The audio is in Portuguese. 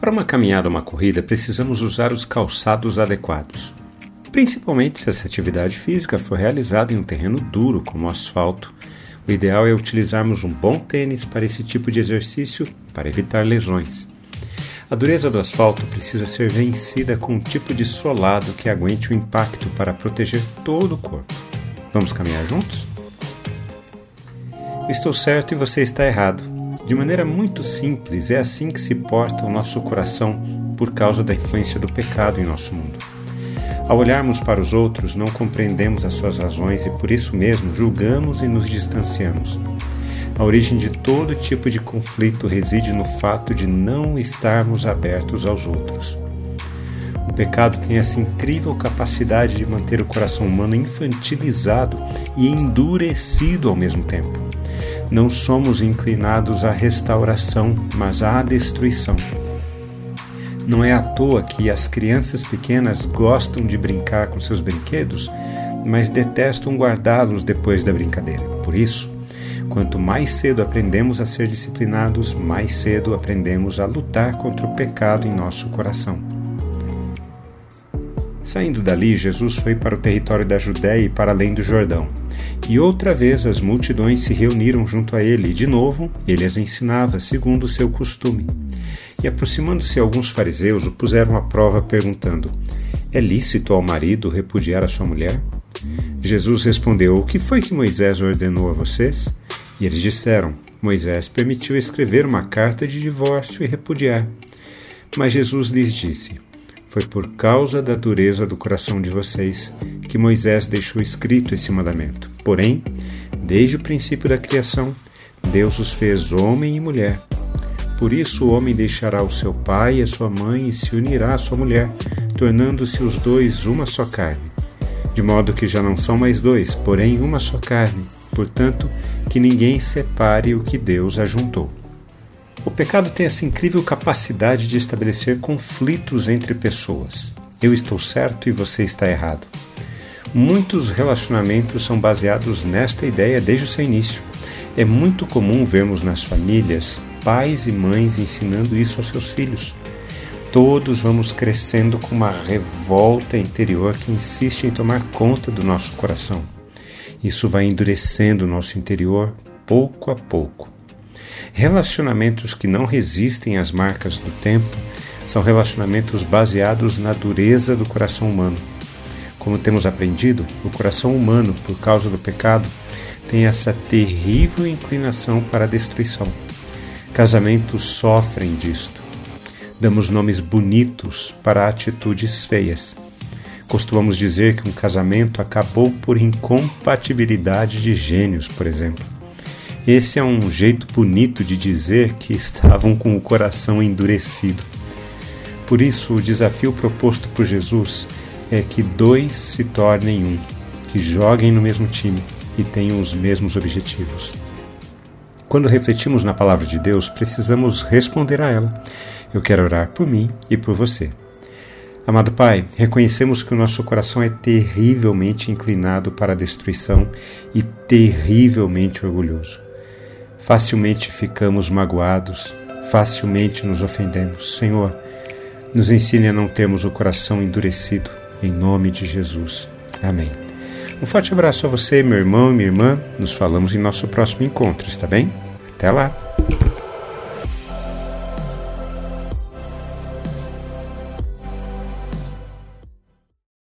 Para uma caminhada ou uma corrida, precisamos usar os calçados adequados, principalmente se essa atividade física for realizada em um terreno duro, como o asfalto. O ideal é utilizarmos um bom tênis para esse tipo de exercício para evitar lesões. A dureza do asfalto precisa ser vencida com um tipo de solado que aguente o impacto para proteger todo o corpo. Vamos caminhar juntos? Estou certo e você está errado. De maneira muito simples, é assim que se porta o nosso coração por causa da influência do pecado em nosso mundo. Ao olharmos para os outros, não compreendemos as suas razões e por isso mesmo julgamos e nos distanciamos. A origem de todo tipo de conflito reside no fato de não estarmos abertos aos outros. O pecado tem essa incrível capacidade de manter o coração humano infantilizado e endurecido ao mesmo tempo. Não somos inclinados à restauração, mas à destruição. Não é à toa que as crianças pequenas gostam de brincar com seus brinquedos, mas detestam guardá-los depois da brincadeira. Por isso, Quanto mais cedo aprendemos a ser disciplinados, mais cedo aprendemos a lutar contra o pecado em nosso coração. Saindo dali, Jesus foi para o território da Judéia e para além do Jordão. E outra vez as multidões se reuniram junto a ele, e de novo ele as ensinava, segundo o seu costume. E aproximando-se alguns fariseus, o puseram à prova, perguntando: É lícito ao marido repudiar a sua mulher? Jesus respondeu: O que foi que Moisés ordenou a vocês? E eles disseram: Moisés permitiu escrever uma carta de divórcio e repudiar. Mas Jesus lhes disse: Foi por causa da dureza do coração de vocês que Moisés deixou escrito esse mandamento. Porém, desde o princípio da criação, Deus os fez homem e mulher. Por isso o homem deixará o seu pai e a sua mãe e se unirá à sua mulher, tornando-se os dois uma só carne. De modo que já não são mais dois, porém uma só carne. Portanto, que ninguém separe o que Deus ajuntou. O pecado tem essa incrível capacidade de estabelecer conflitos entre pessoas. Eu estou certo e você está errado. Muitos relacionamentos são baseados nesta ideia desde o seu início. É muito comum vermos nas famílias pais e mães ensinando isso aos seus filhos. Todos vamos crescendo com uma revolta interior que insiste em tomar conta do nosso coração. Isso vai endurecendo o nosso interior pouco a pouco. Relacionamentos que não resistem às marcas do tempo são relacionamentos baseados na dureza do coração humano. Como temos aprendido, o coração humano, por causa do pecado, tem essa terrível inclinação para a destruição. Casamentos sofrem disto. Damos nomes bonitos para atitudes feias. Costumamos dizer que um casamento acabou por incompatibilidade de gênios, por exemplo. Esse é um jeito bonito de dizer que estavam com o coração endurecido. Por isso, o desafio proposto por Jesus é que dois se tornem um, que joguem no mesmo time e tenham os mesmos objetivos. Quando refletimos na palavra de Deus, precisamos responder a ela. Eu quero orar por mim e por você. Amado Pai, reconhecemos que o nosso coração é terrivelmente inclinado para a destruição e terrivelmente orgulhoso. Facilmente ficamos magoados, facilmente nos ofendemos. Senhor, nos ensine a não termos o coração endurecido, em nome de Jesus. Amém. Um forte abraço a você, meu irmão e minha irmã. Nos falamos em nosso próximo encontro, está bem? Até lá!